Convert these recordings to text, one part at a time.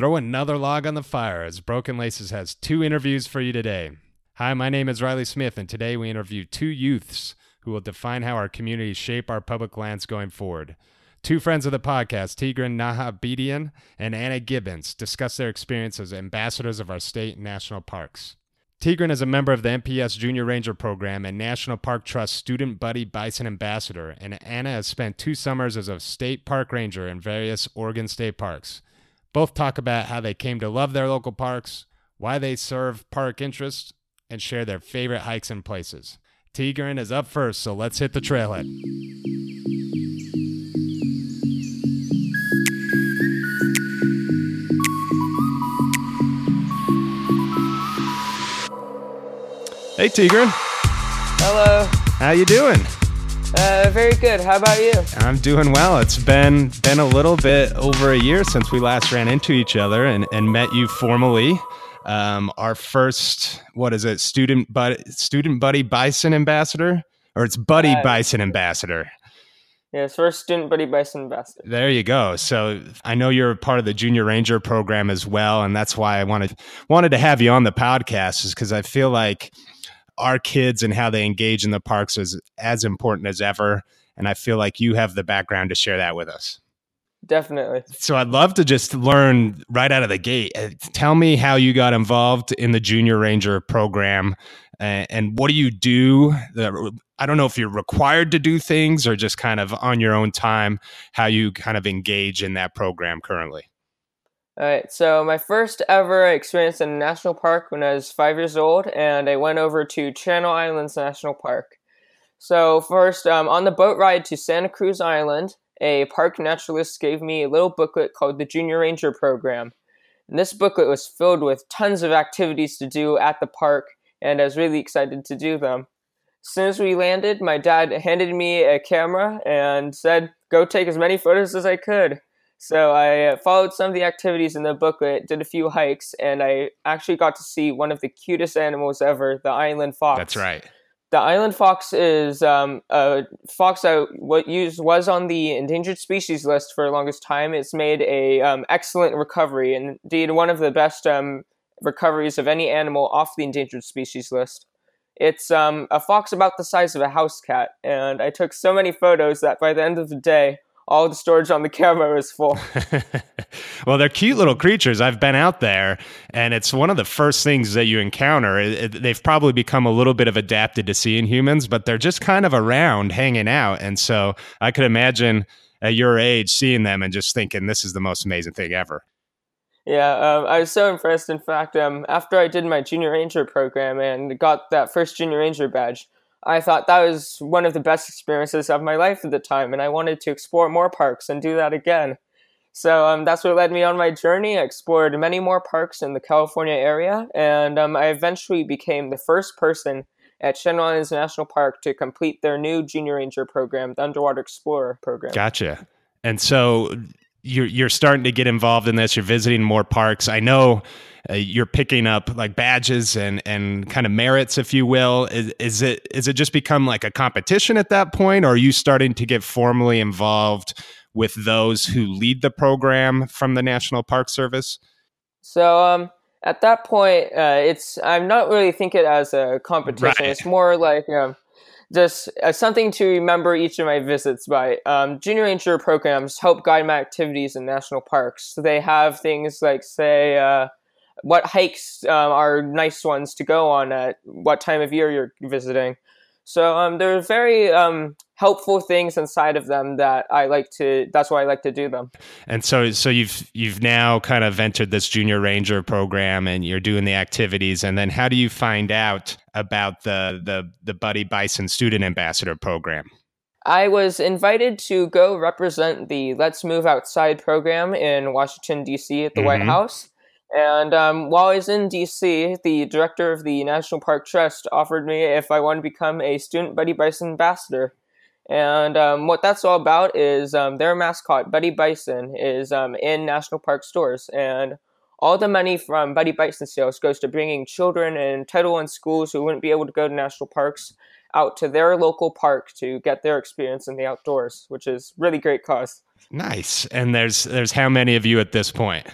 throw another log on the fire as Broken Laces has two interviews for you today. Hi, my name is Riley Smith, and today we interview two youths who will define how our communities shape our public lands going forward. Two friends of the podcast, Tigran Nahabedian and Anna Gibbons, discuss their experience as ambassadors of our state and national parks. Tigran is a member of the NPS Junior Ranger Program and National Park Trust Student Buddy Bison Ambassador, and Anna has spent two summers as a state park ranger in various Oregon state parks. Both talk about how they came to love their local parks, why they serve park interests, and share their favorite hikes and places. Tigran is up first, so let's hit the trailhead. Hey Tigran, Hello. how you doing? Uh, very good. How about you? I'm doing well. It's been been a little bit over a year since we last ran into each other and, and met you formally. Um, our first, what is it, student buddy, student buddy Bison ambassador, or it's Buddy Uh, Bison ambassador. Yes, first student buddy bison ambassador. There you go. So I know you're a part of the Junior Ranger program as well, and that's why I wanted wanted to have you on the podcast, is because I feel like our kids and how they engage in the parks is as important as ever, and I feel like you have the background to share that with us. Definitely. So I'd love to just learn right out of the gate. Uh, Tell me how you got involved in the Junior Ranger program, uh, and what do you do? The- I don't know if you're required to do things or just kind of on your own time. How you kind of engage in that program currently? All right. So my first ever experience in a national park when I was five years old, and I went over to Channel Islands National Park. So first, um, on the boat ride to Santa Cruz Island, a park naturalist gave me a little booklet called the Junior Ranger Program. And this booklet was filled with tons of activities to do at the park, and I was really excited to do them. As soon as we landed, my dad handed me a camera and said, "Go take as many photos as I could." So I uh, followed some of the activities in the booklet, did a few hikes, and I actually got to see one of the cutest animals ever, the island fox. That's right. The island fox is um, a fox that what used was on the endangered species list for the longest time. It's made a um, excellent recovery, and indeed one of the best um, recoveries of any animal off the endangered species list. It's um, a fox about the size of a house cat, and I took so many photos that by the end of the day, all the storage on the camera was full. well, they're cute little creatures. I've been out there, and it's one of the first things that you encounter. It- it- they've probably become a little bit of adapted to seeing humans, but they're just kind of around hanging out. And so I could imagine at your age seeing them and just thinking, this is the most amazing thing ever. Yeah, um, I was so impressed. In fact, um, after I did my junior ranger program and got that first junior ranger badge, I thought that was one of the best experiences of my life at the time, and I wanted to explore more parks and do that again. So um, that's what led me on my journey. I explored many more parks in the California area, and um, I eventually became the first person at Channel Islands National Park to complete their new junior ranger program, the Underwater Explorer program. Gotcha. And so you're you're starting to get involved in this. You're visiting more parks. I know uh, you're picking up like badges and and kind of merits, if you will. Is, is it is it just become like a competition at that point, or are you starting to get formally involved with those who lead the program from the National Park Service? So um, at that point, uh, it's I'm not really think it as a competition. Right. It's more like um, just uh, something to remember each of my visits by. Um, junior ranger programs help guide my activities in national parks. So they have things like say. Uh, what hikes um, are nice ones to go on at what time of year you're visiting? So um, there are very um, helpful things inside of them that I like to. That's why I like to do them. And so, so you've you've now kind of entered this junior ranger program, and you're doing the activities. And then, how do you find out about the the the Buddy Bison Student Ambassador program? I was invited to go represent the Let's Move Outside program in Washington, D.C. at the White Mhm. House. And um, while I was in D.C., the director of the National Park Trust offered me if I wanted to become a Student Buddy Bison ambassador. And um, what that's all about is um, their mascot, Buddy Bison, is um, in national park stores. And all the money from Buddy Bison sales goes to bringing children in Title I schools who wouldn't be able to go to national parks out to their local park to get their experience in the outdoors, which is really great cause. Nice. And there's there's how many of you at this point?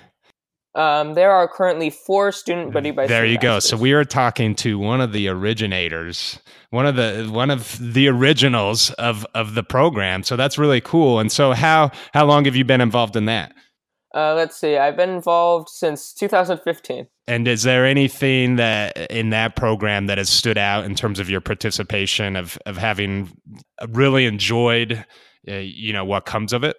Um, there are currently four student buddy bison. There you go. So we are talking to one of the originators, one of the one of the originals of of the program. So that's really cool. And so how how long have you been involved in that? Uh, let's see. I've been involved since 2015. And is there anything that in that program that has stood out in terms of your participation of of having really enjoyed, uh, you know, what comes of it?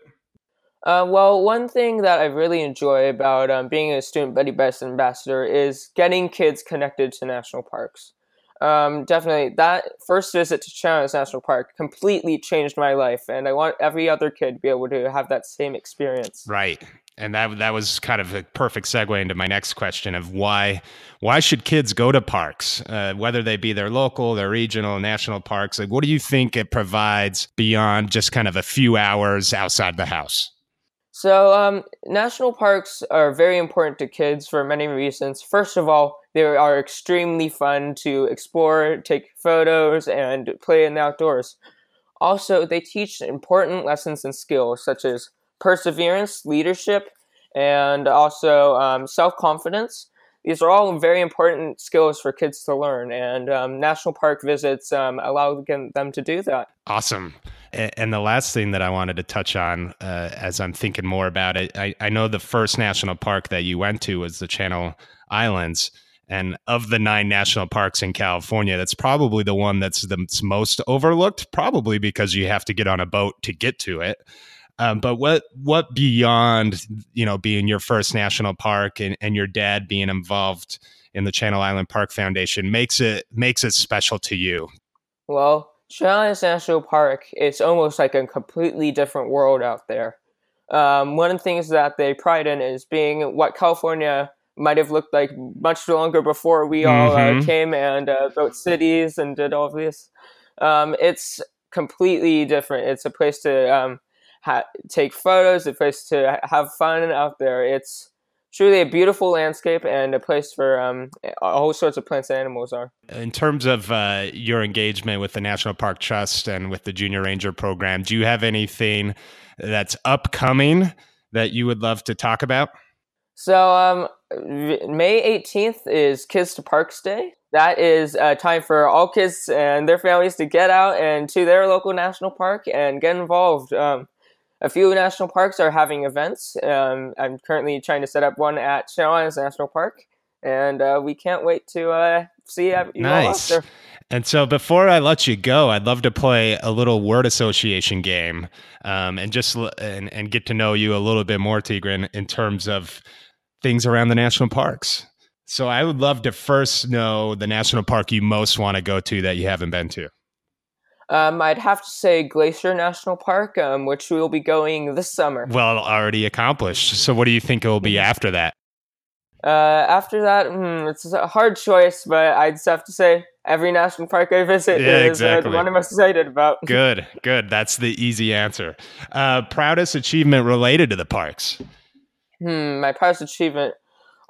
Uh, well, one thing that I really enjoy about um, being a student buddy bison ambassador is getting kids connected to national parks. Um, definitely, that first visit to Channel Islands National Park completely changed my life, and I want every other kid to be able to have that same experience. Right, and that that was kind of a perfect segue into my next question of why why should kids go to parks, uh, whether they be their local, their regional, national parks? Like, what do you think it provides beyond just kind of a few hours outside the house? So, um, national parks are very important to kids for many reasons. First of all, they are extremely fun to explore, take photos, and play in the outdoors. Also, they teach important lessons and skills such as perseverance, leadership, and also um, self confidence. These are all very important skills for kids to learn, and um, national park visits um, allow them to do that. Awesome. And the last thing that I wanted to touch on uh, as I'm thinking more about it, I, I know the first national park that you went to was the Channel Islands. And of the nine national parks in California, that's probably the one that's the most overlooked, probably because you have to get on a boat to get to it. Um, but what what beyond you know being your first national park and, and your dad being involved in the Channel Island Park Foundation makes it makes it special to you? Well, Channel Islands National Park is almost like a completely different world out there. Um, one of the things that they pride in is being what California might have looked like much longer before we all uh, mm-hmm. uh, came and uh, built cities and did all of this. Um, it's completely different. It's a place to um, ha- take photos, a place to have fun out there. It's truly a beautiful landscape and a place for um, all sorts of plants and animals are. In terms of uh, your engagement with the National Park Trust and with the Junior Ranger program, do you have anything that's upcoming that you would love to talk about? So, um, May 18th is Kids to Parks Day. That is a time for all kids and their families to get out and to their local national park and get involved. Um, a few national parks are having events. Um, I'm currently trying to set up one at Channel National Park, and uh, we can't wait to uh, see you nice. all And so, before I let you go, I'd love to play a little word association game, um, and just and, and get to know you a little bit more, Tigran, in terms of things around the national parks. So, I would love to first know the national park you most want to go to that you haven't been to. Um, I'd have to say Glacier National Park, um, which we will be going this summer. Well, already accomplished. So, what do you think it will be after that? Uh, after that, hmm, it's a hard choice, but I'd just have to say every national park I visit yeah, is exactly. uh, the one I'm most excited about. good, good. That's the easy answer. Uh, proudest achievement related to the parks? Hmm, my proudest achievement.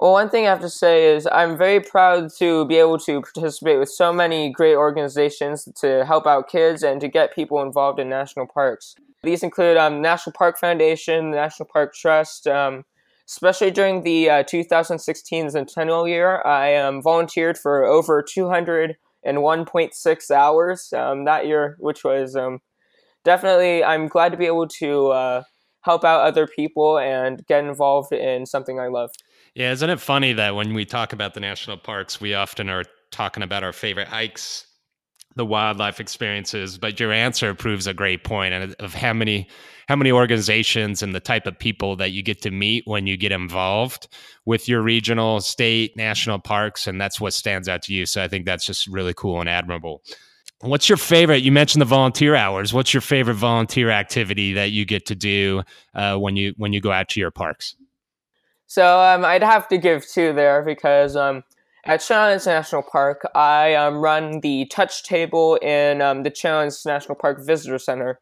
Well, one thing I have to say is I'm very proud to be able to participate with so many great organizations to help out kids and to get people involved in national parks. These include um, National Park Foundation, National Park Trust. Um, especially during the uh, 2016 centennial year, I um, volunteered for over 201.6 hours um, that year, which was um, definitely, I'm glad to be able to uh, help out other people and get involved in something I love. Yeah, isn't it funny that when we talk about the national parks, we often are talking about our favorite hikes, the wildlife experiences, but your answer proves a great point of how many how many organizations and the type of people that you get to meet when you get involved with your regional, state, national parks and that's what stands out to you. So I think that's just really cool and admirable. What's your favorite? You mentioned the volunteer hours. What's your favorite volunteer activity that you get to do uh, when you when you go out to your parks? So um, I'd have to give two there because um, at Channel Islands National Park, I um, run the touch table in um, the Channel Islands National Park Visitor Center.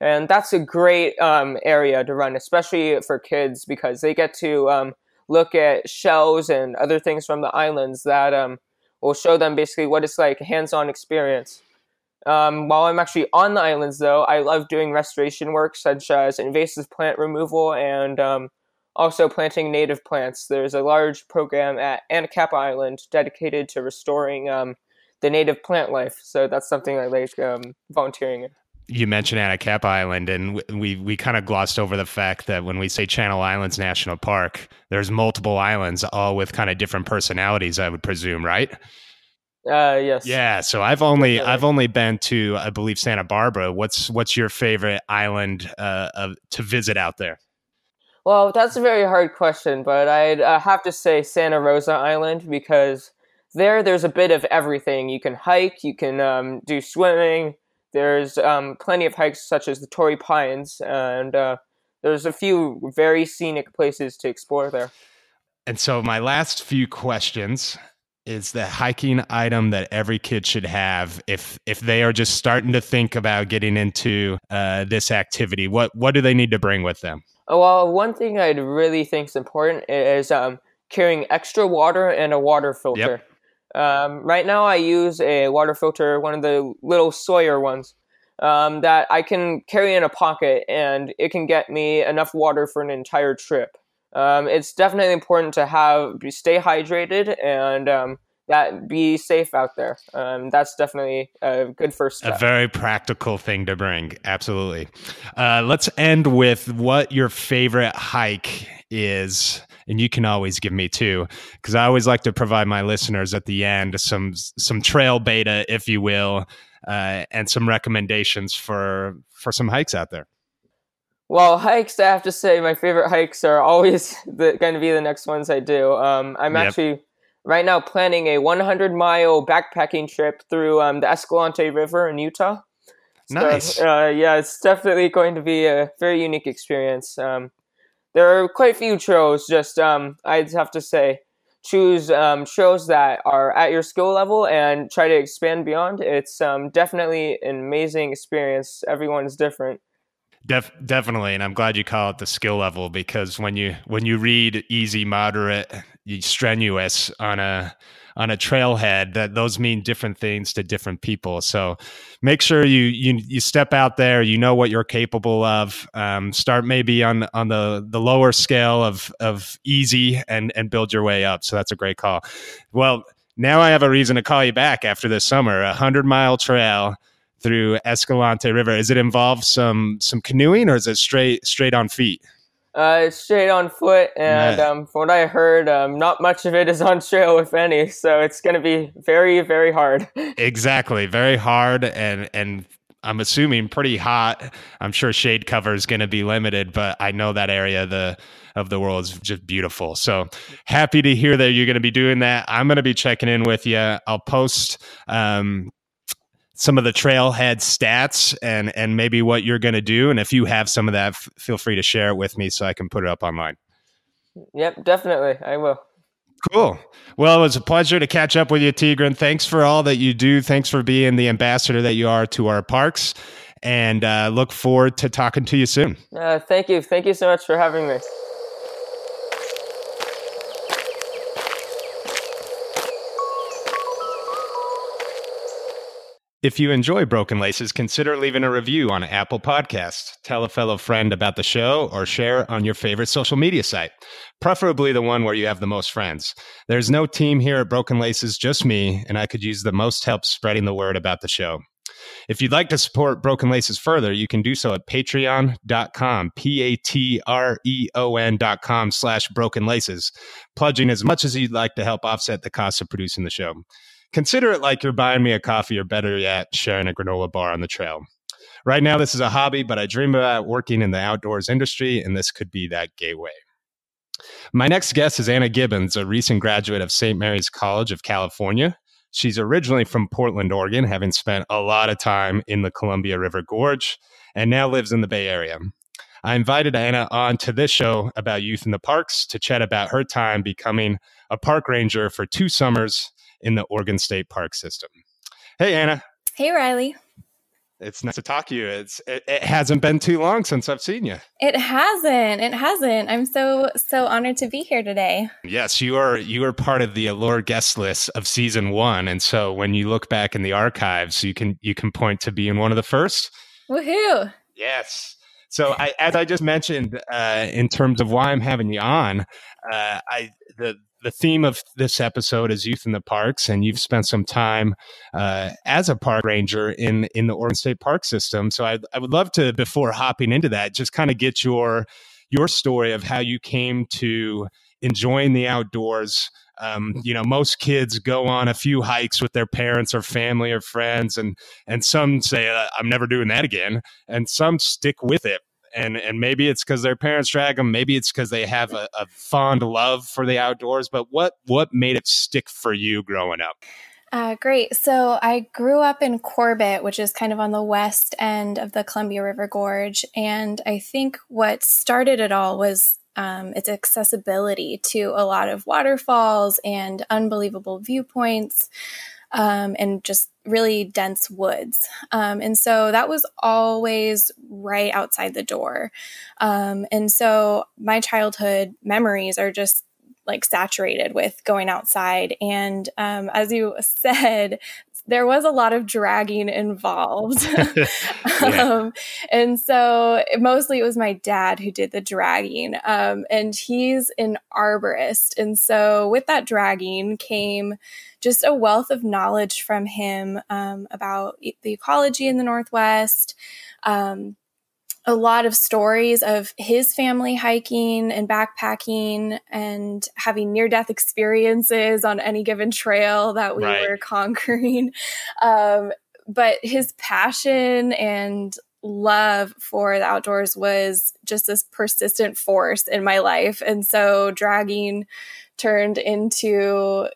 And that's a great um, area to run, especially for kids because they get to um, look at shells and other things from the islands that will show them basically what it's like, a hands-on experience. while I'm actually on the islands, though, I love doing restoration work such as invasive plant removal and also planting native plants. There's a large program at Anacapa Island dedicated to restoring um, the native plant life. So that's something I like um, volunteering in. You mentioned Anacapa Island, and we we kind of glossed over the fact that when we say Channel Islands National Park, there's multiple islands, all with kind of different personalities. I would presume, right? Uh, yes. Yeah. So I've only Definitely. I've only been to I believe Santa Barbara. What's what's your favorite island uh, of, to visit out there? Well, that's a very hard question, but I'd uh, have to say Santa Rosa Island because there there's a bit of everything. You can hike, you can um, do swimming. There's um, plenty of hikes such as the Torrey Pines, and uh, there's a few very scenic places to explore there. And so, my last few questions is the hiking item that every kid should have if if they are just starting to think about getting into uh, this activity. What what do they need to bring with them? Well, one thing I really think is important is um, carrying extra water and a water filter. Yep. Um, right now, I use a water filter, one of the little Sawyer ones, um, that I can carry in a pocket, and it can get me enough water for an entire trip. Um, it's definitely important to have stay hydrated and um, that be safe out there. Um, that's definitely a good first step. A very practical thing to bring. Absolutely. Uh, let's end with what your favorite hike is and you can always give me two because I always like to provide my listeners at the end some some trail beta, if you will, uh, and some recommendations for for some hikes out there. Well, hikes, I have to say, my favorite hikes are always going to be the next ones I do. Um, I'm yep. actually right now planning a 100 mile backpacking trip through um, the Escalante River in Utah. So, nice. Uh, yeah, it's definitely going to be a very unique experience. Um, there are quite a few trails. Just um, I'd have to say, choose um, trails that are at your skill level and try to expand beyond. It's um, definitely an amazing experience. Everyone's different. Def- definitely, and I'm glad you call it the skill level because when you when you read easy, moderate, strenuous on a on a trailhead that those mean different things to different people. So make sure you you, you step out there you know what you're capable of um, start maybe on on the the lower scale of of easy and and build your way up. So that's a great call. Well now i have a reason to call you back after this summer a hundred mile trail through escalante river. Is it involve some some canoeing or is it straight straight on feet uh, straight on foot, and um, from what I heard, um, not much of it is on trail, if any. So it's going to be very, very hard. exactly, very hard, and and I'm assuming pretty hot. I'm sure shade cover is going to be limited, but I know that area the of the world is just beautiful. So happy to hear that you're going to be doing that. I'm going to be checking in with you. I'll post um, some of the trailhead stats and and maybe what you're going to do. And if you have some of that f- feel free to share it with me so i can put it up online. Yep definitely. I will. Cool. Well it was a pleasure to catch up with you tigran thanks for all that you do. Thanks for being the ambassador that you are to our parks. And uh, look forward to talking to you soon. Uh, thank you. Thank you so much for having me If you enjoy Broken Laces, consider leaving a review on Apple Podcasts. Tell a fellow friend about the show or share on your favorite social media site, preferably the one where you have the most friends. There's no team here at Broken Laces, just me, and I could use the most help spreading the word about the show. If you'd like to support Broken Laces further, you can do so at patreon.com, P-A-T-R-E-O-N.com slash broken laces, pledging as much as you'd like to help offset the cost of producing the show. Consider it like you're buying me a coffee or better yet, sharing a granola bar on the trail. Right now, this is a hobby, but I dream about working in the outdoors industry, and this could be that gateway. My next guest is Anna Gibbons, a recent graduate of St. Mary's College of California. She's originally from Portland, Oregon, having spent a lot of time in the Columbia River Gorge, and now lives in the Bay Area. I invited Anna on to this show about youth in the parks to chat about her time becoming a park ranger for two summers in the Oregon State Park system. Hey, Anna. Hey, Riley. It's nice to talk to you. It's it, it, hasn't been too long since I've seen you. It hasn't. It hasn't. I'm so so honored to be here today. Yes, you are you are part of the Allure guest list of season 1 and so when you look back in the archives, you can you can point to being one of the first. Woohoo. Yes. So, I, as I just mentioned, uh, in terms of why I'm having you on, uh, I the the theme of this episode is youth in the parks, and you've spent some time uh, as a park ranger in in the Oregon State Park System. So, I, I would love to, before hopping into that, just kind of get your your story of how you came to enjoying the outdoors. Um, you know, most kids go on a few hikes with their parents or family or friends, and and some say, uh, "I'm never doing that again," and some stick with it. And and maybe it's because their parents drag them. Maybe it's because they have a, a fond love for the outdoors. But what what made it stick for you growing up? Uh, great. So I grew up in Corbett, which is kind of on the west end of the Columbia River Gorge. And I think what started it all was um, its accessibility to a lot of waterfalls and unbelievable viewpoints. Um, and just really dense woods. Um, and so that was always right outside the door. Um, and so my childhood memories are just like saturated with going outside. And um, as you said, there was a lot of dragging involved. yeah. um, and so mostly it was my dad who did the dragging. Um, and he's an arborist. And so with that dragging came just a wealth of knowledge from him um, about the ecology in the Northwest. Um, a lot of stories of his family hiking and backpacking and having near death experiences on any given trail that we right. were conquering. Um, but his passion and love for the outdoors was just this persistent force in my life. And so dragging turned into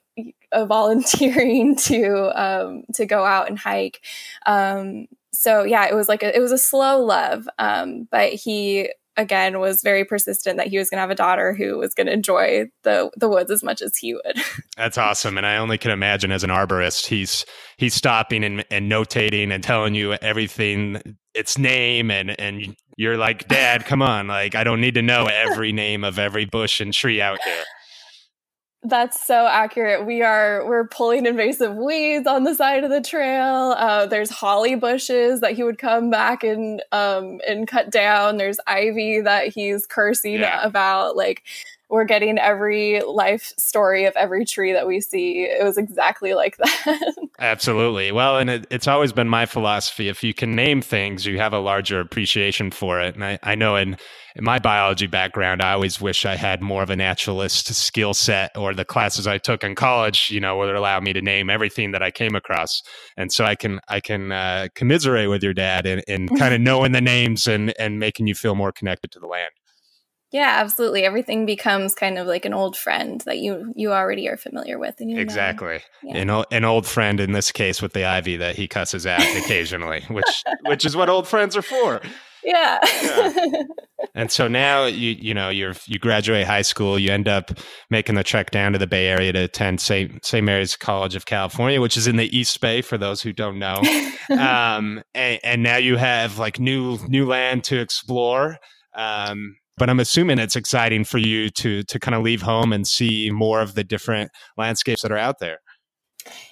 a volunteering to um, to go out and hike. Um, so yeah, it was like a, it was a slow love. Um, but he again was very persistent that he was going to have a daughter who was going to enjoy the the woods as much as he would. That's awesome, and I only can imagine as an arborist, he's he's stopping and, and notating and telling you everything, its name, and and you're like, Dad, come on, like I don't need to know every name of every bush and tree out here. That's so accurate. We are we're pulling invasive weeds on the side of the trail. Uh, there's holly bushes that he would come back and um, and cut down. There's ivy that he's cursing yeah. about. Like we're getting every life story of every tree that we see. It was exactly like that. Absolutely. Well, and it, it's always been my philosophy if you can name things, you have a larger appreciation for it. And I, I know in, in my biology background, I always wish I had more of a naturalist skill set or the classes I took in college, you know, would allow me to name everything that I came across. And so I can, I can uh, commiserate with your dad in, in kind of knowing the names and, and making you feel more connected to the land. Yeah, absolutely. Everything becomes kind of like an old friend that you you already are familiar with, and you exactly yeah. an an old friend in this case with the ivy that he cusses at occasionally, which which is what old friends are for. Yeah. yeah. And so now you you know you're you graduate high school, you end up making the trek down to the Bay Area to attend St. St. Mary's College of California, which is in the East Bay for those who don't know. um, and, and now you have like new new land to explore. Um, but I'm assuming it's exciting for you to to kind of leave home and see more of the different landscapes that are out there.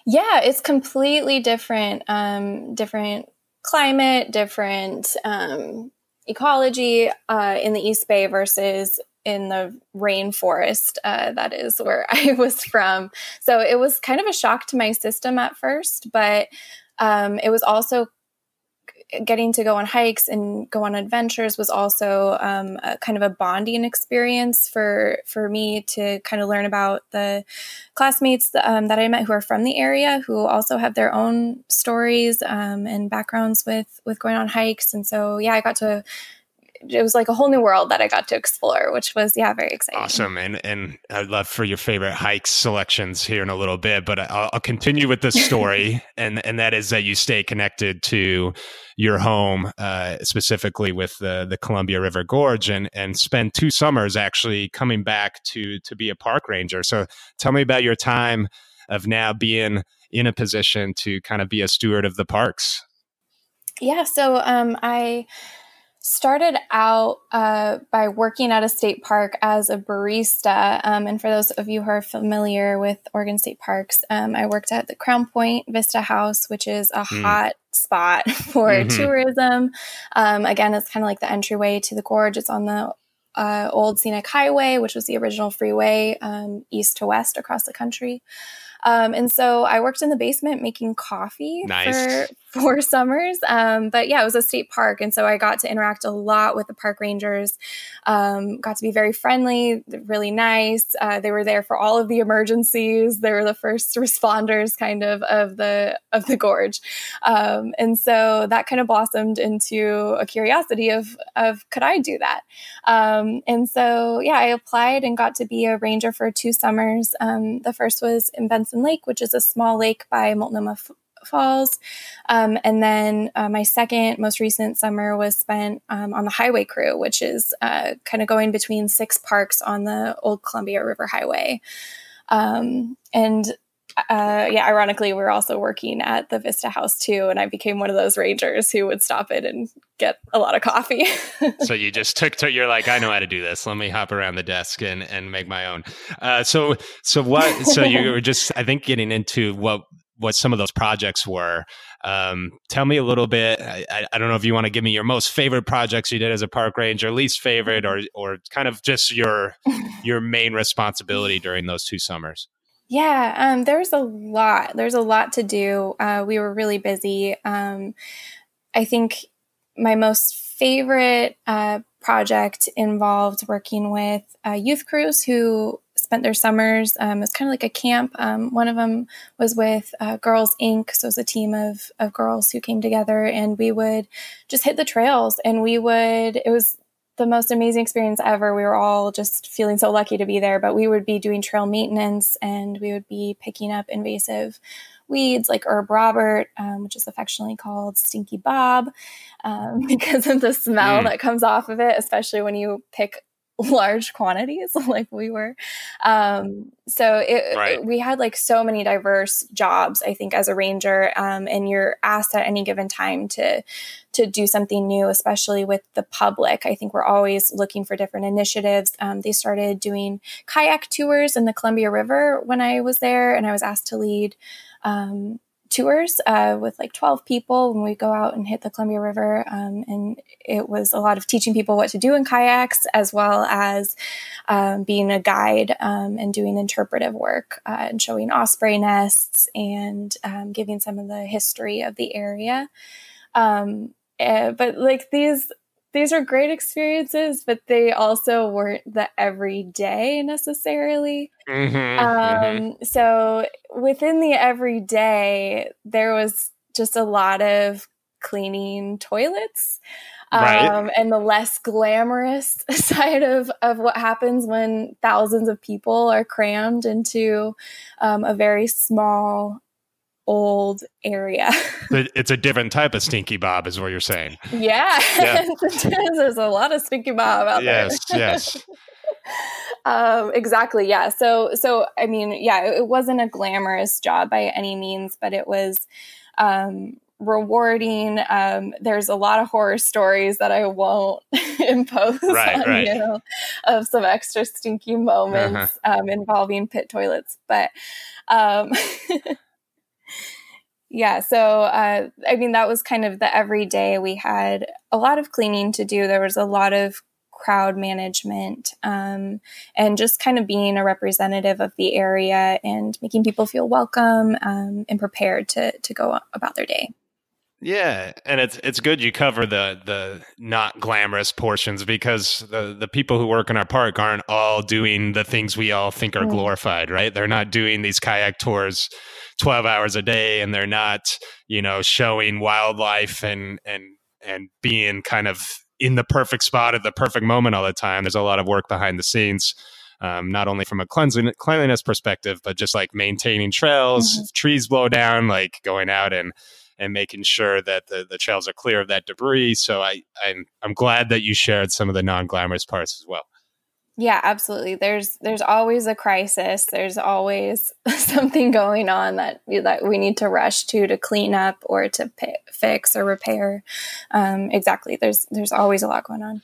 Yeah, it's completely different, um, different climate, different um, ecology uh, in the East Bay versus in the rainforest. Uh, that is where I was from. So it was kind of a shock to my system at first, but um, it was also getting to go on hikes and go on adventures was also um, kind of a bonding experience for for me to kind of learn about the classmates um, that I met who are from the area who also have their own stories um, and backgrounds with with going on hikes. And so yeah I got to it was like a whole new world that I got to explore, which was yeah, very exciting. Awesome, and and I'd love for your favorite hike selections here in a little bit, but I'll, I'll continue with this story, and and that is that you stay connected to your home, uh, specifically with the the Columbia River Gorge, and and spend two summers actually coming back to to be a park ranger. So tell me about your time of now being in a position to kind of be a steward of the parks. Yeah, so um, I started out uh, by working at a state park as a barista. Um, and for those of you who are familiar with Oregon State Parks, um, I worked at the Crown Point Vista House, which is a mm. hot spot for mm-hmm. tourism. Um, again, it's kind of like the entryway to the gorge. It's on the uh, old scenic highway, which was the original freeway um, east to west across the country. Um, and so I worked in the basement making coffee nice. for four summers. Um, but yeah, it was a state park. And so I got to interact a lot with the park rangers, um, got to be very friendly, really nice. Uh, they were there for all of the emergencies. They were the first responders kind of of the, of the gorge. Um, and so that kind of blossomed into a curiosity of, of could I do that? Um, and so, yeah, I applied and got to be a ranger for two summers. Um, the first was in Benson Lake, which is a small lake by Multnomah Falls. Um, and then uh, my second most recent summer was spent um, on the highway crew, which is uh, kind of going between six parks on the old Columbia River Highway. Um, and uh, yeah, ironically, we are also working at the Vista House too, and I became one of those rangers who would stop it and get a lot of coffee. so you just took to you're like, I know how to do this. Let me hop around the desk and and make my own. Uh, so so what? So you were just I think getting into what what some of those projects were. Um, tell me a little bit. I, I, don't know if you want to give me your most favorite projects you did as a park ranger, least favorite, or or kind of just your your main responsibility during those two summers. Yeah, um, there's a lot. There's a lot to do. Uh, we were really busy. Um, I think my most favorite uh, project involved working with uh, youth crews who spent their summers. Um, it was kind of like a camp. Um, one of them was with uh, Girls Inc., so it was a team of of girls who came together, and we would just hit the trails, and we would. It was the most amazing experience ever. We were all just feeling so lucky to be there, but we would be doing trail maintenance, and we would be picking up invasive weeds like herb Robert, um, which is affectionately called Stinky Bob, um, because of the smell mm. that comes off of it, especially when you pick large quantities like we were. Um, so it, right. it, we had like so many diverse jobs i think as a ranger um, and you're asked at any given time to to do something new especially with the public. I think we're always looking for different initiatives. Um, they started doing kayak tours in the columbia river when i was there and i was asked to lead um, tours uh, with like 12 people when we go out and hit the Columbia River. Um, and it was a lot of teaching people what to do in kayaks, as well as um, being a guide um, and doing interpretive work uh, and showing osprey nests and um, giving some of the history of the area. Uh, but like these these are great experiences, but they also weren't the everyday necessarily. Mm-hmm, mm-hmm. um, mm-hmm. So within the everyday, there was just a lot of cleaning toilets. Right. Um, and the less glamorous side of, of what happens when thousands of people are crammed into um, a very small old area. it's a different type of stinky bob, is what you're saying. Yeah, yeah. there's a lot of stinky bob out yes, there. Yes, yes. um, exactly. Yeah. So, so I mean, yeah, it, it, wasn't a glamorous job by any means, but it was um, rewarding. Um, there's a lot of horror stories that I won't impose right, on right. you of some extra stinky moments uh-huh. um, involving pit toilets, but um, yeah so uh, i mean that was kind of the everyday we had a lot of cleaning to do. There was a lot of crowd management um, and just kind of being a representative of the area and making people feel welcome um, and prepared to to go about their day yeah, and it's it's good you cover the the not glamorous portions because the the people who work in our park aren't all doing the things we all think are mm. glorified, right? They're not doing these kayak tours 12 hours a day and they're not, you know, showing wildlife and and and being kind of in the perfect spot at the perfect moment all the time. There's a lot of work behind the scenes. Um, not only from a cleanliness perspective, but just like maintaining trails, mm-hmm. trees blow down, like going out and and making sure that the, the trails are clear of that debris. So I, I'm, I'm glad that you shared some of the non glamorous parts as well. Yeah, absolutely. There's there's always a crisis. There's always something going on that that we need to rush to to clean up or to fix or repair. Um, exactly. There's there's always a lot going on.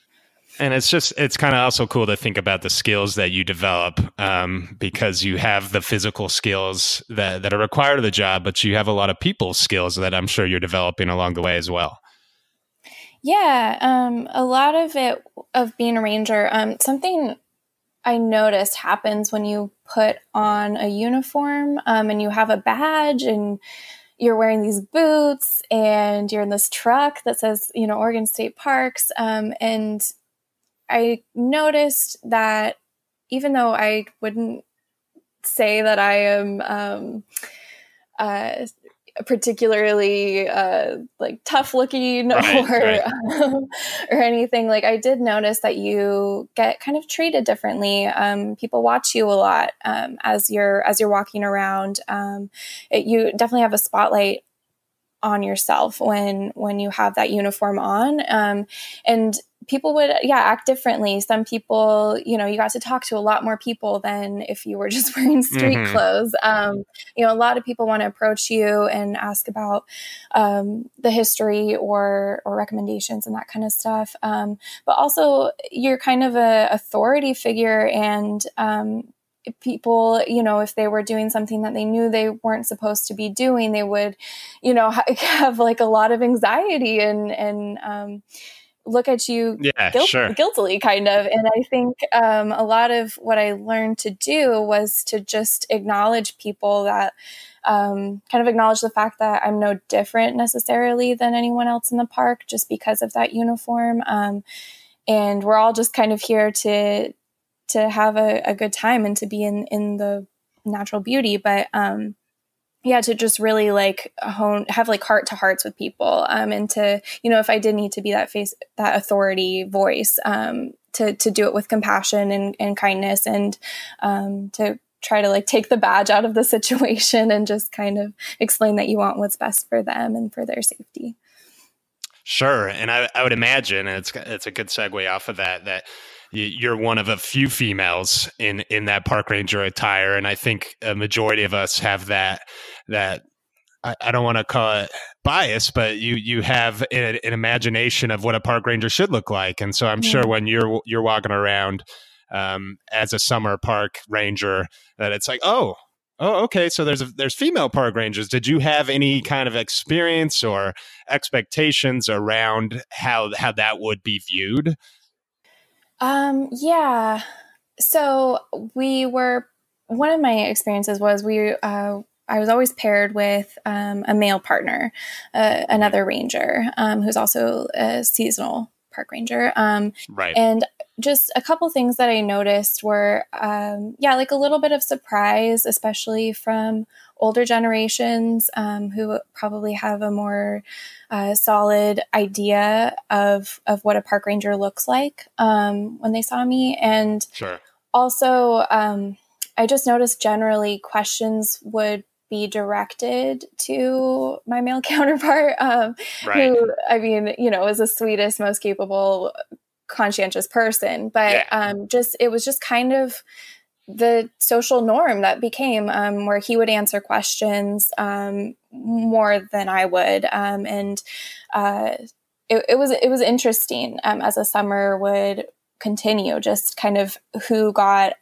And it's just it's kind of also cool to think about the skills that you develop um, because you have the physical skills that that are required of the job, but you have a lot of people skills that I'm sure you're developing along the way as well. Yeah, um, a lot of it of being a ranger. Um, something I noticed happens when you put on a uniform um, and you have a badge and you're wearing these boots and you're in this truck that says, you know, Oregon State Parks. Um, and I noticed that even though I wouldn't say that I am um, uh, particularly uh, like tough looking right, or right. Um, or anything like i did notice that you get kind of treated differently um, people watch you a lot um, as you're as you're walking around um, it, you definitely have a spotlight on yourself when when you have that uniform on. Um, and people would yeah act differently. Some people you know you got to talk to a lot more people than if you were just wearing street mm-hmm. clothes. Um, you know a lot of people want to approach you and ask about um, the history or or recommendations and that kind of stuff. Um, but also you're kind of a authority figure and um, people you know if they were doing something that they knew they weren't supposed to be doing they would you know have like a lot of anxiety and and um, look at you yeah, guilt- sure. guiltily kind of and i think um, a lot of what i learned to do was to just acknowledge people that um, kind of acknowledge the fact that i'm no different necessarily than anyone else in the park just because of that uniform um, and we're all just kind of here to to have a, a, good time and to be in in the natural beauty but um yeah to just really like hone have like heart to hearts with people um and to you know if i did need to be that face that authority voice um to to do it with compassion and, and kindness and um to try to like take the badge out of the situation and just kind of explain that you want what's best for them and for their safety. Sure and i, I would imagine it's it's a good segue off of that that you're one of a few females in in that park ranger attire and i think a majority of us have that that I, I don't want to call it bias, but you you have an, an, imagination of what a park ranger should look like, and so I'm yeah. sure when you're you're walking around um, as a summer park ranger, that it's like, oh, oh, okay, so there's a, there's female park rangers. Did you have any kind of experience or expectations around how how that would be viewed? Um, yeah. So we were one of my experiences was we uh, I was always paired with um, a male partner, uh, another ranger um, who's also a seasonal park ranger. Um, right. And just a couple things that I noticed were, um, yeah, like a little bit of surprise, especially from older generations um, who probably have a more uh, solid idea of of what a park ranger looks like um, when they saw me, and sure. also. I just noticed generally questions would be directed to my male counterpart, um, right. who, I mean, you know, is the sweetest, most capable, conscientious person. But yeah. um, just, it was just kind of the social norm that became um, where he would answer questions um, more than I would. Um, and uh, it, it, was, it was interesting um, as the summer would continue, just kind of who got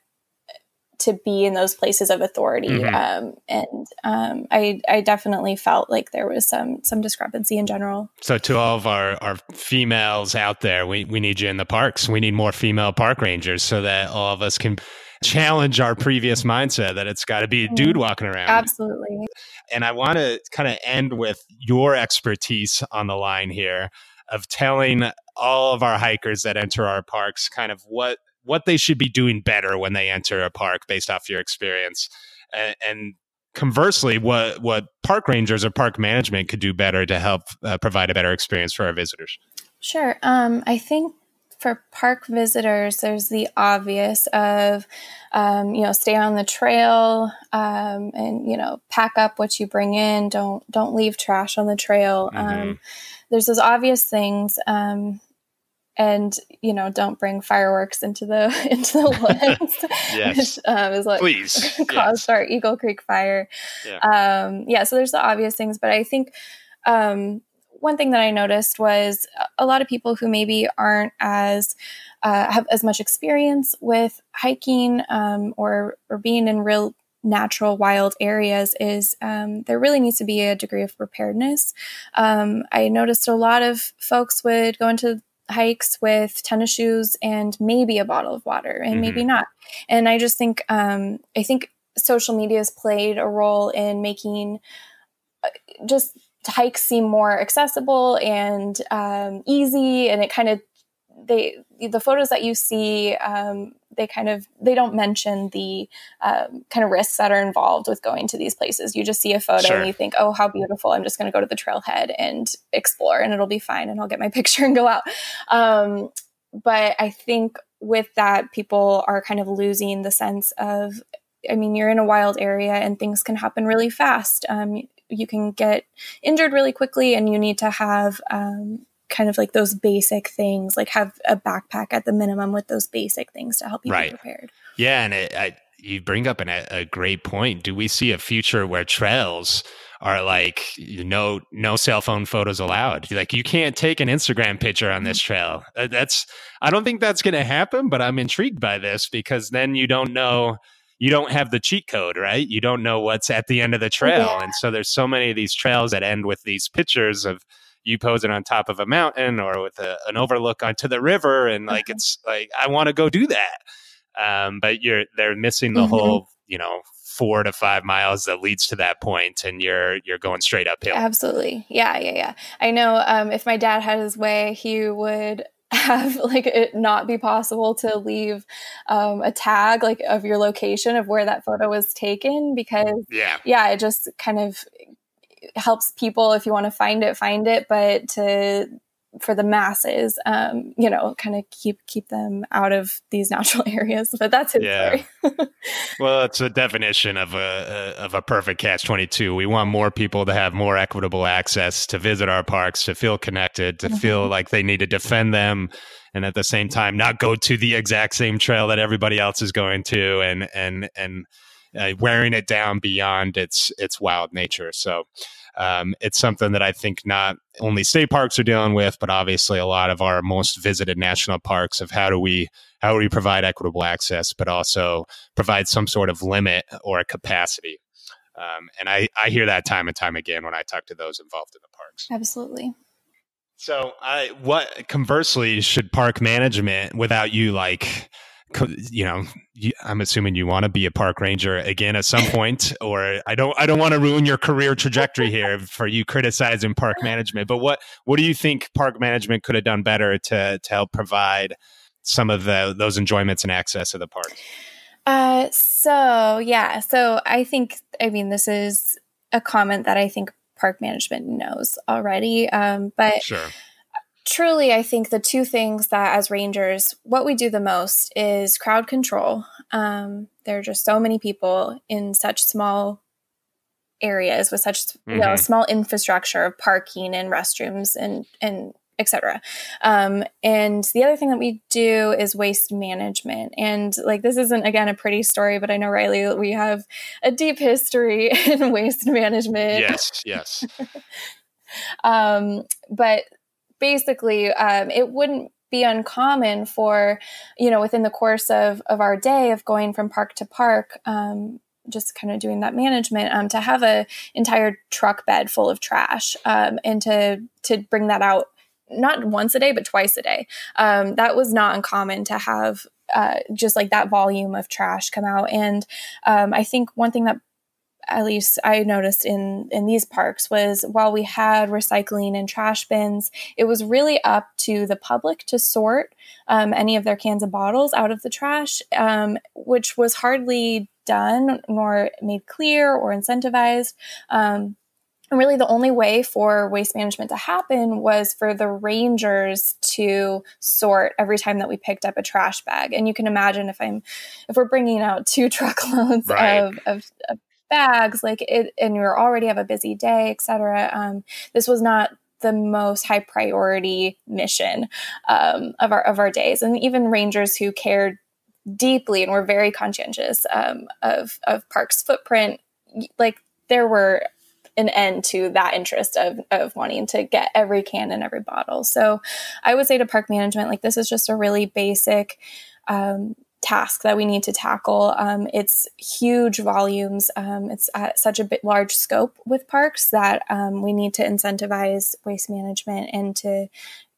to be in those places of authority. Mm-hmm. Um, and um, I, I definitely felt like there was some some discrepancy in general. So to all of our, our females out there, we, we need you in the parks. We need more female park rangers so that all of us can challenge our previous mindset that it's got to be a dude walking around. Absolutely. And I want to kind of end with your expertise on the line here of telling all of our hikers that enter our parks kind of what what they should be doing better when they enter a park based off your experience and, and conversely what what park rangers or park management could do better to help uh, provide a better experience for our visitors sure um, i think for park visitors there's the obvious of um, you know stay on the trail um, and you know pack up what you bring in don't don't leave trash on the trail mm-hmm. Um, there's those obvious things um, and you know don't bring fireworks into the into the woods yes. which um, is what Please. caused yes. our eagle creek fire Yeah. um yeah so there's the obvious things but i think um one thing that i noticed was a lot of people who maybe aren't as uh, have as much experience with hiking um, or or being in real natural wild areas is um, there really needs to be a degree of preparedness. Um, i noticed a lot of folks would go into hikes with tennis shoes and maybe a bottle of water and maybe not. And i just think um, i think social media has played a role in making uh, just hikes seem more accessible and um, easy and it kind of they the photos that you see um, they kind of they don't mention the um, kind of risks that are involved with going to these places. You just see a photo Sure. and you think oh how beautiful. I'm just going to go to the trailhead and explore and it'll be fine and i'll get my picture and go out. Um, but i think with that people are kind of losing the sense of i mean you're in a wild area and things can happen really fast. Um, you can get injured really quickly and you need to have um, kind of like those basic things like have a backpack at the minimum with those basic things to help you Right. be prepared Yeah, and it, I, you bring up an, a great point. Do we see a future where trails are like no no cell phone photos allowed? Like you can't take an Instagram picture on this trail. Uh, That's I don't think that's going to happen, but I'm intrigued by this because then you don't know you don't have the cheat code, right? You don't know what's at the end of the trail. Yeah. And so there's so many of these trails that end with these pictures of you posing on top of a mountain or with a, an overlook onto the river and like Mhm. it's like I want to go do that um, but you're they're missing the Mhm. whole you know four to five miles that leads to that point and you're you're going straight uphill Absolutely. Yeah, yeah, yeah. I know um, if my dad had his way, he would have like it not be possible to leave um, a tag like of your location of where that photo was taken because yeah. yeah, it just kind of helps people if you want to find it, find it, but to for the masses, um, you know, kind of keep keep them out of these natural areas. But that's his Yeah. story. well it's a definition of a, of a perfect catch 22 we want more people to have more equitable access to visit our parks to feel connected to feel Mhm. like they need to defend them and at the same time not go to the exact same trail that everybody else is going to and and and uh, wearing it down beyond its its wild nature so um, it's something that I think not only state parks are dealing with, but obviously a lot of our most visited national parks of how do we how do we provide equitable access, but also provide some sort of limit or a capacity. Um, and I, I hear that time and time again when I talk to those involved in the parks. Absolutely. So, I what conversely should park management without you like, you know, I'm assuming you want to be a park ranger again at some point, or I don't I don't want to ruin your career trajectory here for you criticizing park management. But what what do you think park management could have done better to to help provide some of the those enjoyments and access of the park? Uh, so yeah, so I think I mean this is a comment that I think park management knows already. Um, but Sure. Truly, I think the two things that as rangers, what we do the most is crowd control. Um, there are just so many people in such small areas with such you know Mhm. small infrastructure of parking and restrooms and and etc. Um, and the other thing that we do is waste management. And like this isn't again a pretty story, but I know Riley, we have a deep history in waste management. Yes. Yes. Um, but basically, um, it wouldn't be uncommon for, you know, within the course of, of our day of going from park to park, um, just kind of doing that management, um, to have a entire truck bed full of trash, um, and to, to bring that out not once a day, but twice a day. Um, that was not uncommon to have, uh, just like that volume of trash come out. And, um, I think one thing that at least I noticed in in these parks was while we had recycling and trash bins, it was really up to the public to sort um, any of their cans and bottles out of the trash, um, which was hardly done nor made clear or incentivized. Um, and really, the only way for waste management to happen was for the rangers to sort every time that we picked up a trash bag. And you can imagine if I'm, if we're bringing out two truckloads Right. of, of, of bags like it and you already have a busy day etc um, this was not the most high priority mission um, of our of our days, and even rangers who cared deeply and were very conscientious um, of of parks footprint. Like there were an end to that interest of, of wanting to get every can and every bottle. So I would say to park management, like this is just a really basic um, task that we need to tackle. Um, it's huge volumes. Um, it's at such a large scope with parks that um, we need to incentivize waste management and to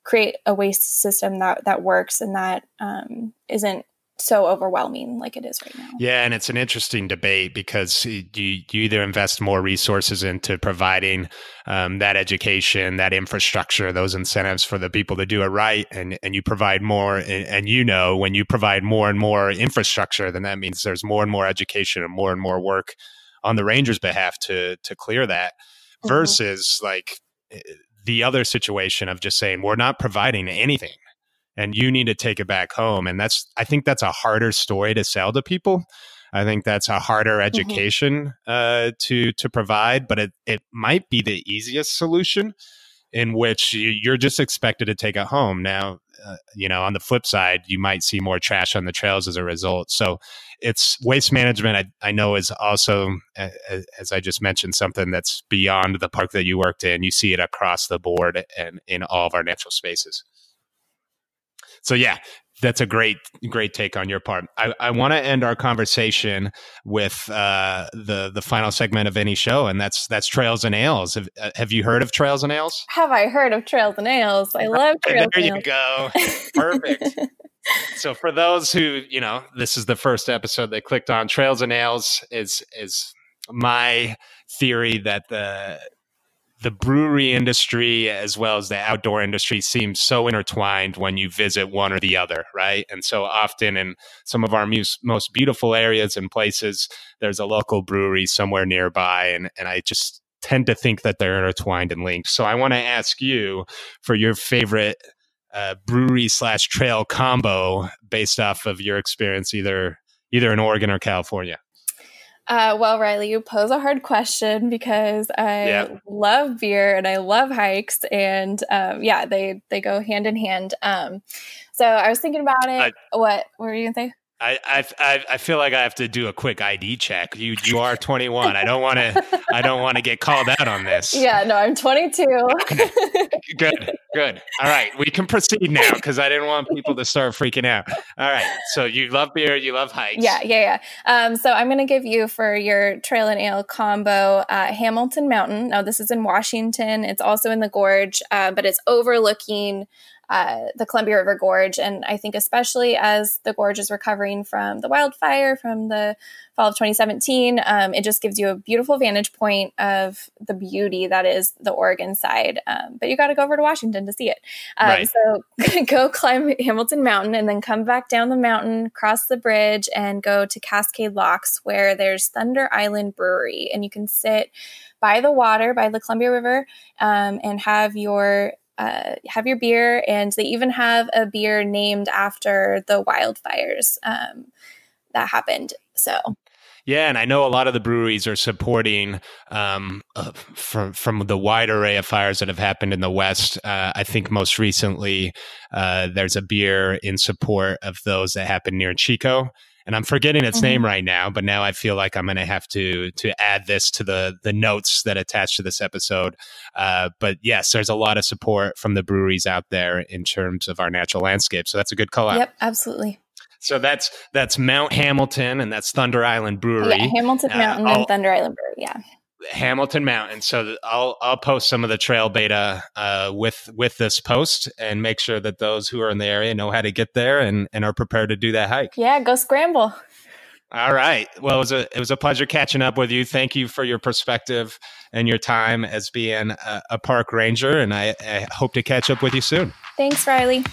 create a waste system that that works and that um, not so overwhelming like it is right now. Yeah, and it's an interesting debate because you, you either invest more resources into providing um, that education, that infrastructure, those incentives for the people to do it right, and and you provide more, and, and you know when you provide more and more infrastructure, then that means there's more and more education and more and more work on the Rangers' behalf to to clear that, mm-hmm. versus like eh, the other situation of just saying we're not providing anything and you need to take it back home. And that's, I think that's a harder story to sell to people. I think that's a harder mm-hmm. education mm-hmm. uh, to to provide, but it it might be the easiest solution, in which you're just expected to take it home. Now, uh, you know, on the flip side, you might see more trash on the trails as a result. So, it's waste management. I, I know is also, uh, as I just mentioned, something that's beyond the park that you worked in. You see it across the board and in all of our natural spaces so yeah, that's a great great take on your part. I, I want to end our conversation with uh, the the final segment of any show, and that's that's Trails and Ales. Have, uh, have you heard of Trails and Ales? Have I heard of Trails and Ales? I love Trails. there you go. Perfect. so for those who you know, this is the first episode they clicked on. Trails and Ales is is my theory that the the brewery industry as well as the outdoor industry seems so intertwined when you visit one or the other, right? And so often in some of our most, most beautiful areas and places, there's a local brewery somewhere nearby. And, and I just tend to think that they're intertwined and linked. So I want to ask you for your favorite uh, brewery slash trail combo based off of your experience, either either in Oregon or California. Uh, well, Riley, you pose a hard question because I yeah. love beer and I love hikes, and um, yeah, they they go hand in hand. Um, so I was thinking about it. I, what, what were you gonna say? I, I I feel like I have to do a quick ID check. You you are 21. I don't want to I don't want to get called out on this. Yeah, no, I'm 22. Good, good. All right, we can proceed now because I didn't want people to start freaking out. All right, so you love beer, you love hikes. Yeah, yeah, yeah. Um, so I'm going to give you for your trail and ale combo uh, Hamilton Mountain. Now this is in Washington. It's also in the Gorge, uh, but it's overlooking uh, the Columbia River Gorge. And I think, especially as the gorge is recovering from the wildfire from the fall of 2017, um, it just gives you a beautiful vantage point of the beauty that is the Oregon side. Um, but you got to go over to Washington to see it. Um, right. So go climb Hamilton Mountain and then come back down the mountain, cross the bridge, and go to Cascade Locks, where there's Thunder Island Brewery. And you can sit by the water, by the Columbia River, um, and have your uh, have your beer, and they even have a beer named after the wildfires um, that happened. So. Yeah, and I know a lot of the breweries are supporting um, uh, from from the wide array of fires that have happened in the West. Uh, I think most recently uh, there's a beer in support of those that happened near Chico, and I'm forgetting its mm-hmm. name right now, but now I feel like I'm going to have to to add this to the the notes that attach to this episode. Uh, but yes, there's a lot of support from the breweries out there in terms of our natural landscape, so that's a good call out. Yep, absolutely. So that's that's Mount Hamilton and that's Thunder Island Brewery. Yeah, Hamilton uh, Mountain and Thunder Island Brewery. Yeah. Hamilton Mountain. So I'll I'll post some of the trail beta uh, with with this post and make sure that those who are in the area know how to get there and, and are prepared to do that hike. Yeah, go scramble. All right. Well, it was a it was a pleasure catching up with you. Thank you for your perspective and your time as being a, a park ranger, and I, I hope to catch up with you soon. Thanks, Riley.